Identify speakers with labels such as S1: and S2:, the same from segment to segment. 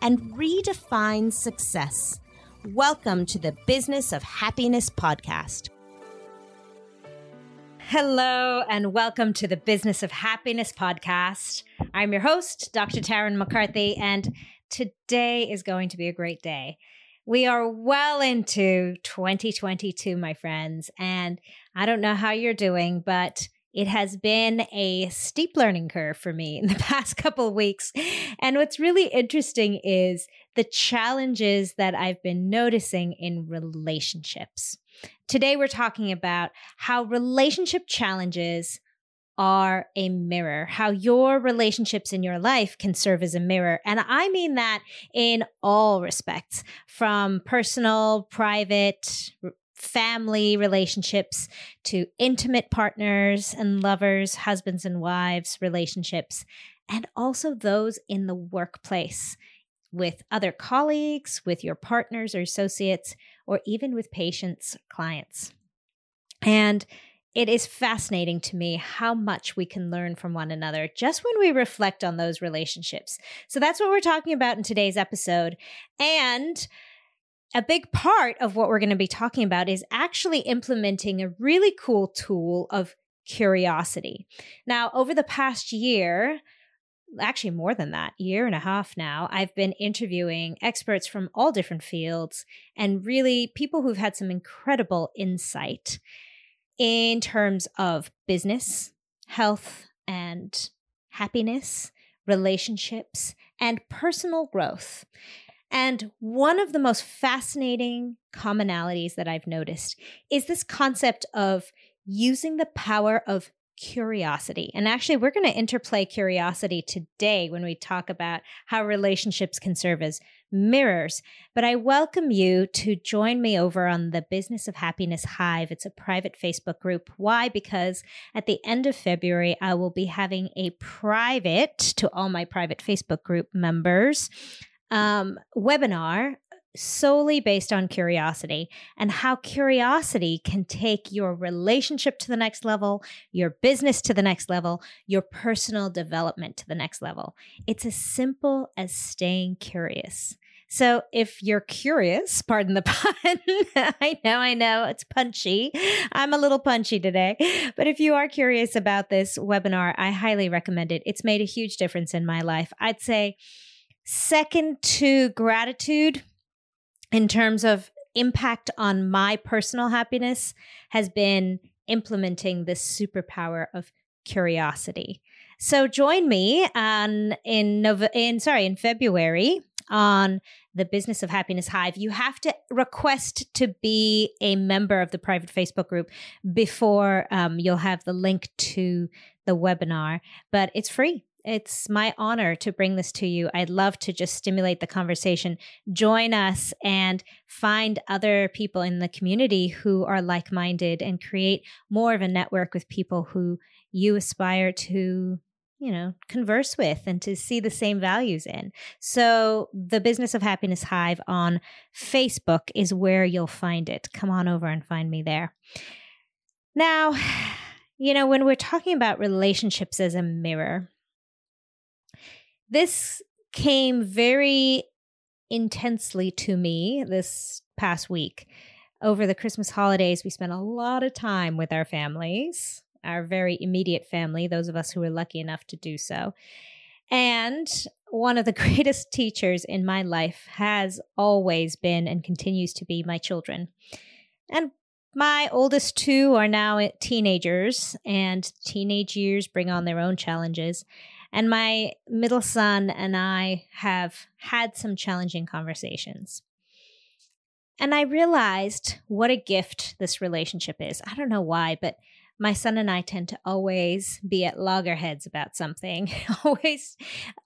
S1: and redefine success. Welcome to the Business of Happiness podcast. Hello, and welcome to the Business of Happiness podcast. I'm your host, Dr. Tarryn MacCarthy, and today is going to be a great day. We are well into 2022, my friends, and I don't know how you're doing, but it has been a steep learning curve for me in the past couple weeks. And what's really interesting is the challenges that I've been noticing in relationships. Today, we're talking about how relationship challenges are a mirror, how your relationships in your life can serve as a mirror. And I mean that in all respects from personal, private, family relationships to intimate partners and lovers, husbands and wives relationships, and also those in the workplace with other colleagues, with your partners or associates, or even with patients, clients. And it is fascinating to me how much we can learn from one another just when we reflect on those relationships. So that's what we're talking about in today's episode. And a big part of what we're going to be talking about is actually implementing a really cool tool of curiosity. Now, over the past year, actually more than that, year and a half now, I've been interviewing experts from all different fields and really people who've had some incredible insight in terms of business, health, and happiness, relationships, and personal growth. And one of the most fascinating commonalities that I've noticed is this concept of using the power of curiosity. And actually, we're going to interplay curiosity today when we talk about how relationships can serve as mirrors. But I welcome you to join me over on the Business of Happiness Hive. It's a private Facebook group. Why? Because at the end of February, I will be having a private to all my private Facebook group members um, webinar solely based on curiosity and how curiosity can take your relationship to the next level, your business to the next level, your personal development to the next level. It's as simple as staying curious. So if you're curious, pardon the pun, I know, I know it's punchy. I'm a little punchy today. But if you are curious about this webinar, I highly recommend it. It's made a huge difference in my life. I'd say Second to gratitude, in terms of impact on my personal happiness, has been implementing this superpower of curiosity. So join me on in Nova, in sorry in February on the Business of Happiness Hive. You have to request to be a member of the private Facebook group before um, you'll have the link to the webinar, but it's free. It's my honor to bring this to you. I'd love to just stimulate the conversation. Join us and find other people in the community who are like minded and create more of a network with people who you aspire to you know, converse with and to see the same values in. So, the Business of Happiness Hive on Facebook is where you'll find it. Come on over and find me there. Now, you know, when we're talking about relationships as a mirror, this came very intensely to me this past week. Over the Christmas holidays, we spent a lot of time with our families, our very immediate family, those of us who were lucky enough to do so. And one of the greatest teachers in my life has always been and continues to be my children. And my oldest two are now teenagers, and teenage years bring on their own challenges. And my middle son and I have had some challenging conversations. And I realized what a gift this relationship is. I don't know why, but my son and I tend to always be at loggerheads about something, always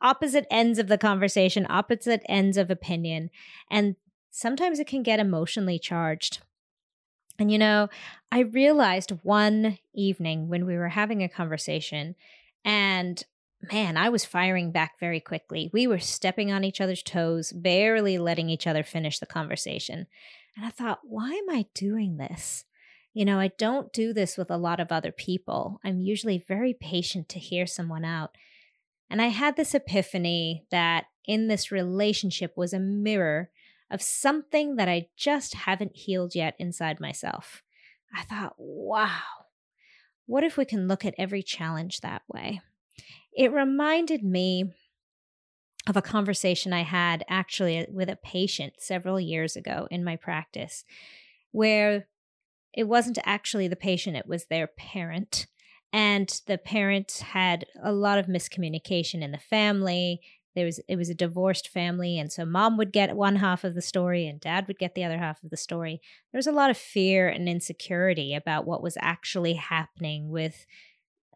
S1: opposite ends of the conversation, opposite ends of opinion. And sometimes it can get emotionally charged. And you know, I realized one evening when we were having a conversation, and man, I was firing back very quickly. We were stepping on each other's toes, barely letting each other finish the conversation. And I thought, why am I doing this? You know, I don't do this with a lot of other people. I'm usually very patient to hear someone out. And I had this epiphany that in this relationship was a mirror of something that I just haven't healed yet inside myself. I thought, wow, what if we can look at every challenge that way? It reminded me of a conversation I had actually with a patient several years ago in my practice, where it wasn't actually the patient, it was their parent. And the parent had a lot of miscommunication in the family. There was it was a divorced family, and so mom would get one half of the story and dad would get the other half of the story. There was a lot of fear and insecurity about what was actually happening with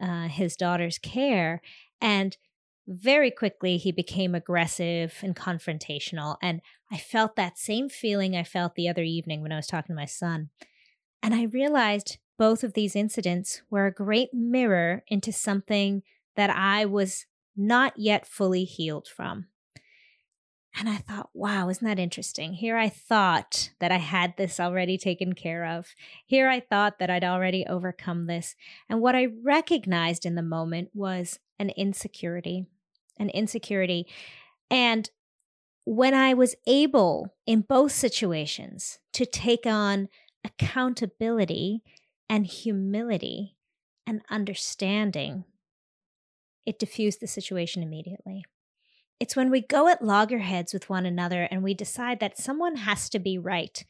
S1: uh, his daughter's care. And very quickly, he became aggressive and confrontational. And I felt that same feeling I felt the other evening when I was talking to my son. And I realized both of these incidents were a great mirror into something that I was not yet fully healed from. And I thought, wow, isn't that interesting? Here I thought that I had this already taken care of. Here I thought that I'd already overcome this. And what I recognized in the moment was an insecurity, an insecurity. And when I was able in both situations to take on accountability and humility and understanding, it diffused the situation immediately. It's when we go at loggerheads with one another and we decide that someone has to be right.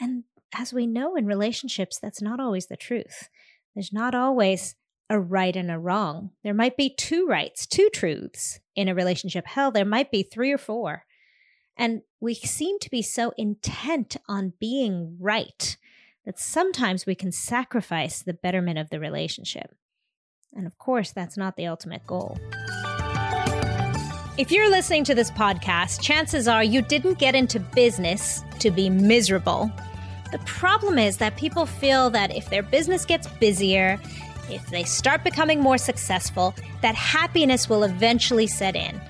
S1: And as we know in relationships, that's not always the truth. There's not always a right and a wrong. There might be two rights, two truths in a relationship. Hell, there might be three or four. And we seem to be so intent on being right that sometimes we can sacrifice the betterment of the relationship. And of course, that's not the ultimate goal. If you're listening to this podcast, chances are you didn't get into business to be miserable. The problem is that people feel that if their business gets busier, if they start becoming more successful, that happiness will eventually set in.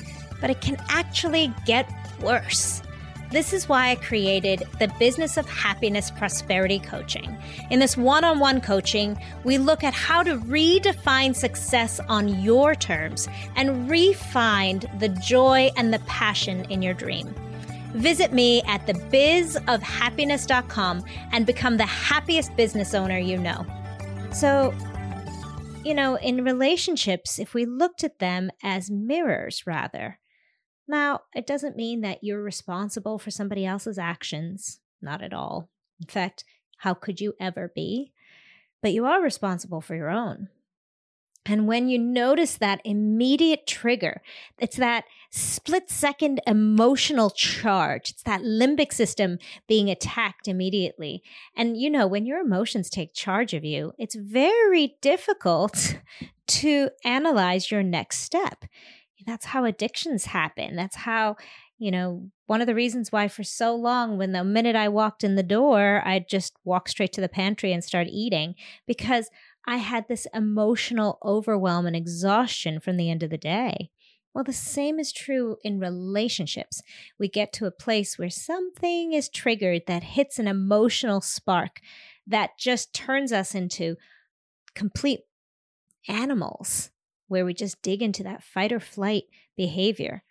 S1: But it can actually get worse. This is why I created the Business of Happiness Prosperity Coaching. In this one on one coaching, we look at how to redefine success on your terms and refine the joy and the passion in your dream. Visit me at thebizofhappiness.com and become the happiest business owner you know. So, you know, in relationships, if we looked at them as mirrors, rather, now, it doesn't mean that you're responsible for somebody else's actions. Not at all. In fact, how could you ever be? But you are responsible for your own. And when you notice that immediate trigger, it's that split second emotional charge. It's that limbic system being attacked immediately. And you know, when your emotions take charge of you, it's very difficult to analyze your next step that's how addictions happen. That's how, you know, one of the reasons why for so long, when the minute I walked in the door, I'd just walk straight to the pantry and start eating because I had this emotional overwhelm and exhaustion from the end of the day. Well, the same is true in relationships. We get to a place where something is triggered that hits an emotional spark that just turns us into complete animals where we just dig into that fight or flight behavior.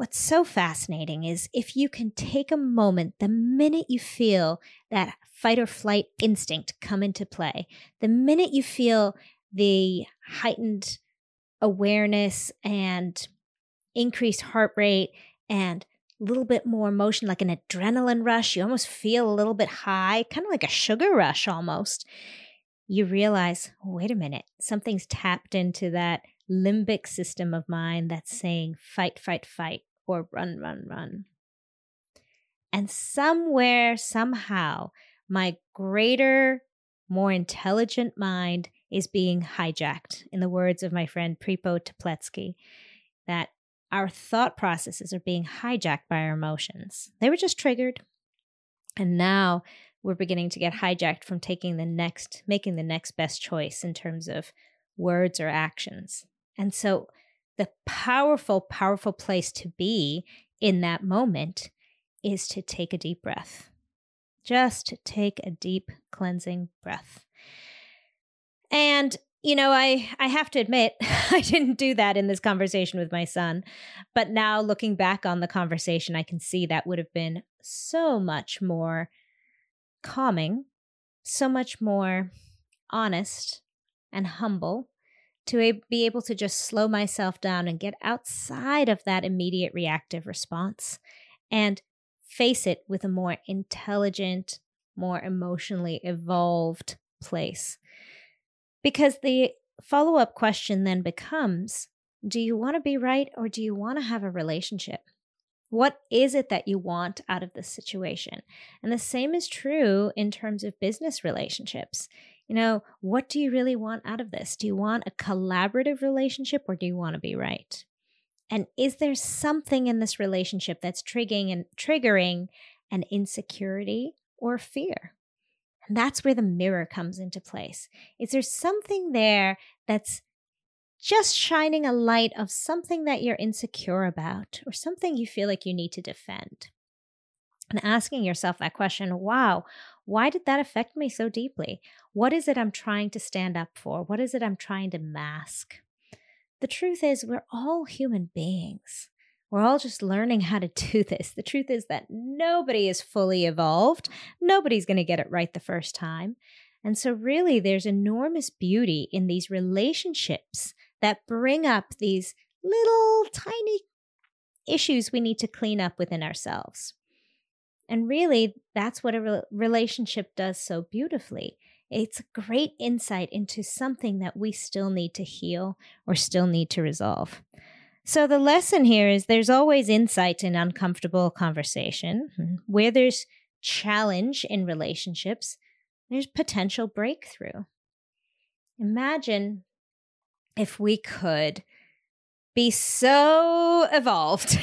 S1: What's so fascinating is if you can take a moment the minute you feel that fight or flight instinct come into play, the minute you feel the heightened awareness and increased heart rate and a little bit more emotion, like an adrenaline rush, you almost feel a little bit high, kind of like a sugar rush almost you realize, wait a minute, something's tapped into that limbic system of mine that's saying fight, fight, fight, or run, run, run. And somewhere, somehow, my greater, more intelligent mind is being hijacked, in the words of my friend Pripo Tepletsky, that our thought processes are being hijacked by our emotions. They were just triggered. And now we're beginning to get hijacked from taking the next, making the next best choice in terms of words or actions. And so the powerful, powerful place to be in that moment is to take a deep breath. Just take a deep cleansing breath. And you know, I I have to admit I didn't do that in this conversation with my son, but now looking back on the conversation I can see that would have been so much more calming, so much more honest and humble to be able to just slow myself down and get outside of that immediate reactive response and face it with a more intelligent, more emotionally evolved place. Because the follow up question then becomes do you want to be right or do you want to have a relationship? What is it that you want out of this situation? And the same is true in terms of business relationships. You know, what do you really want out of this? Do you want a collaborative relationship or do you want to be right? And is there something in this relationship that's triggering and triggering an insecurity or fear? And that's where the mirror comes into place. Is there something there that's just shining a light of something that you're insecure about or something you feel like you need to defend? And asking yourself that question, wow, why did that affect me so deeply? What is it I'm trying to stand up for? What is it I'm trying to mask? The truth is, we're all human beings. We're all just learning how to do this. The truth is that nobody is fully evolved. Nobody's going to get it right the first time. And so, really, there's enormous beauty in these relationships that bring up these little tiny issues we need to clean up within ourselves. And really, that's what a re- relationship does so beautifully. It's a great insight into something that we still need to heal or still need to resolve. So, the lesson here is there's always insight in uncomfortable conversation. Hmm. Where there's challenge in relationships, there's potential breakthrough. Imagine if we could be so evolved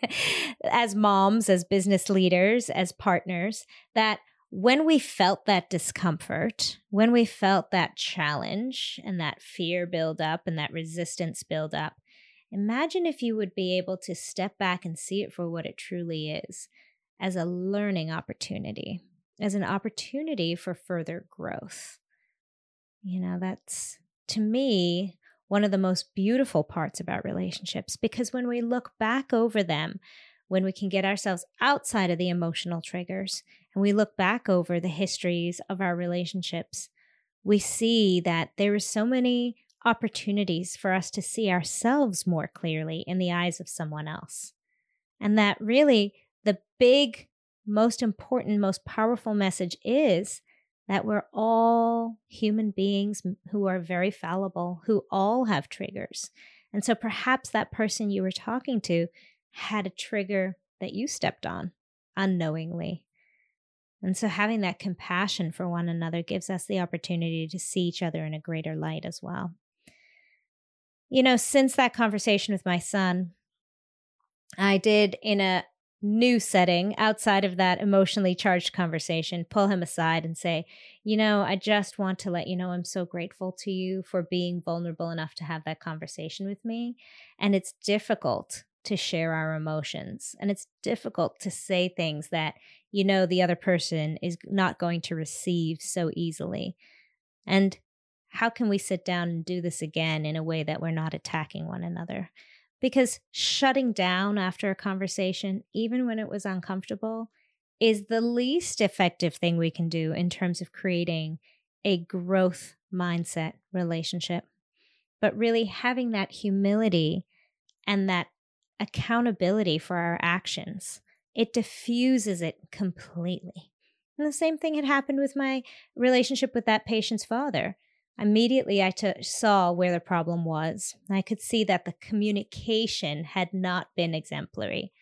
S1: as moms, as business leaders, as partners, that when we felt that discomfort, when we felt that challenge and that fear build up and that resistance build up, imagine if you would be able to step back and see it for what it truly is as a learning opportunity, as an opportunity for further growth. You know, that's to me one of the most beautiful parts about relationships because when we look back over them, when we can get ourselves outside of the emotional triggers and we look back over the histories of our relationships, we see that there are so many opportunities for us to see ourselves more clearly in the eyes of someone else. And that really the big, most important, most powerful message is that we're all human beings who are very fallible, who all have triggers. And so perhaps that person you were talking to had a trigger that you stepped on unknowingly. And so having that compassion for one another gives us the opportunity to see each other in a greater light as well. You know, since that conversation with my son, I did in a new setting outside of that emotionally charged conversation, pull him aside and say, You know, I just want to let you know I'm so grateful to you for being vulnerable enough to have that conversation with me. And it's difficult to share our emotions. And it's difficult to say things that you know the other person is not going to receive so easily. And how can we sit down and do this again in a way that we're not attacking one another? Because shutting down after a conversation, even when it was uncomfortable, is the least effective thing we can do in terms of creating a growth mindset relationship. But really having that humility and that accountability for our actions, it diffuses it completely. And the same thing had happened with my relationship with that patient's father. Immediately, I t- saw where the problem was. I could see that the communication had not been exemplary.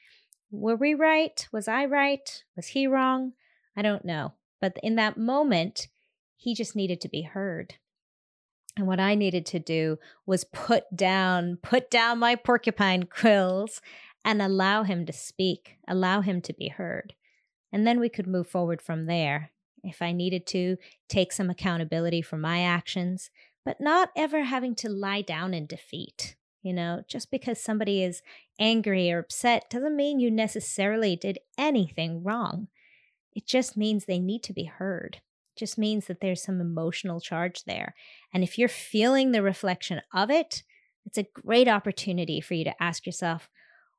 S1: Were we right? Was I right? Was he wrong? I don't know. But in that moment, he just needed to be heard. And what I needed to do was put down, put down my porcupine quills and allow him to speak, allow him to be heard. And then we could move forward from there. If I needed to, take some accountability for my actions, but not ever having to lie down in defeat. You know, just because somebody is angry or upset doesn't mean you necessarily did anything wrong. It just means they need to be heard. It just means that there's some emotional charge there. And if you're feeling the reflection of it, it's a great opportunity for you to ask yourself,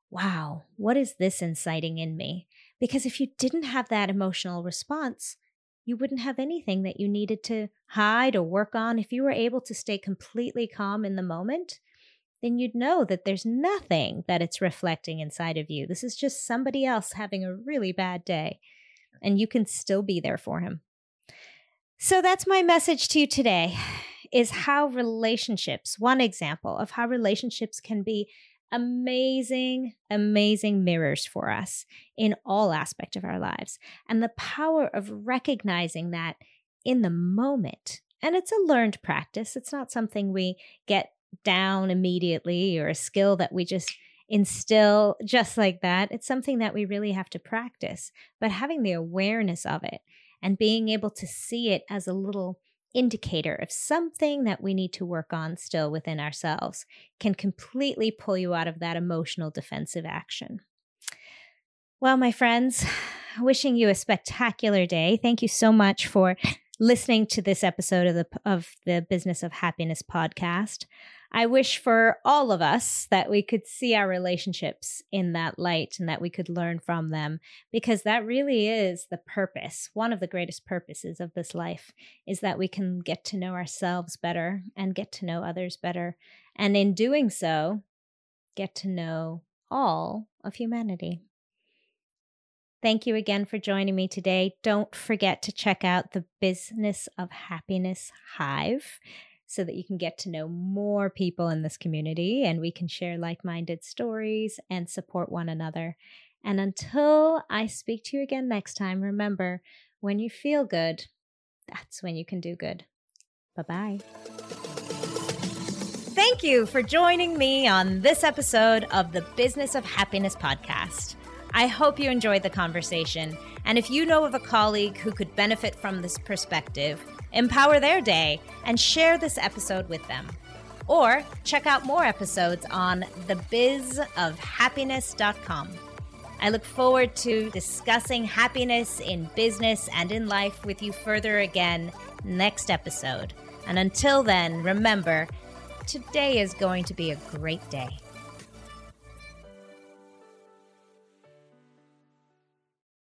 S1: wow, what is this inciting in me? Because if you didn't have that emotional response, you wouldn't have anything that you needed to hide or work on. If you were able to stay completely calm in the moment, then you'd know that there's nothing that it's reflecting inside of you. This is just somebody else having a really bad day, and you can still be there for him. So that's my message to you today is how relationships, one example of how relationships can be amazing, amazing mirrors for us in all aspect of our lives. And the power of recognizing that in the moment. And it's a learned practice. It's not something we get down immediately or a skill that we just instill just like that. It's something that we really have to practice. But having the awareness of it and being able to see it as a little indicator of something that we need to work on still within ourselves can completely pull you out of that emotional defensive action. Well, my friends, wishing you a spectacular day. Thank you so much for listening to this episode of the of the Business of Happiness podcast. I wish for all of us that we could see our relationships in that light and that we could learn from them because that really is the purpose. One of the greatest purposes of this life is that we can get to know ourselves better and get to know others better. And in doing so, get to know all of humanity. Thank you again for joining me today. Don't forget to check out the Business of Happiness Hive so that you can get to know more people in this community and we can share like minded stories and support one another. And until I speak to you again next time, remember when you feel good, that's when you can do good. Bye bye. Thank you for joining me on this episode of the Business of Happiness podcast. I hope you enjoyed the conversation. And if you know of a colleague who could benefit from this perspective, empower their day, and share this episode with them. Or check out more episodes on thebizofhappiness.com. I look forward to discussing happiness in business and in life with you further again next episode. And until then, remember, today is going to be a great day.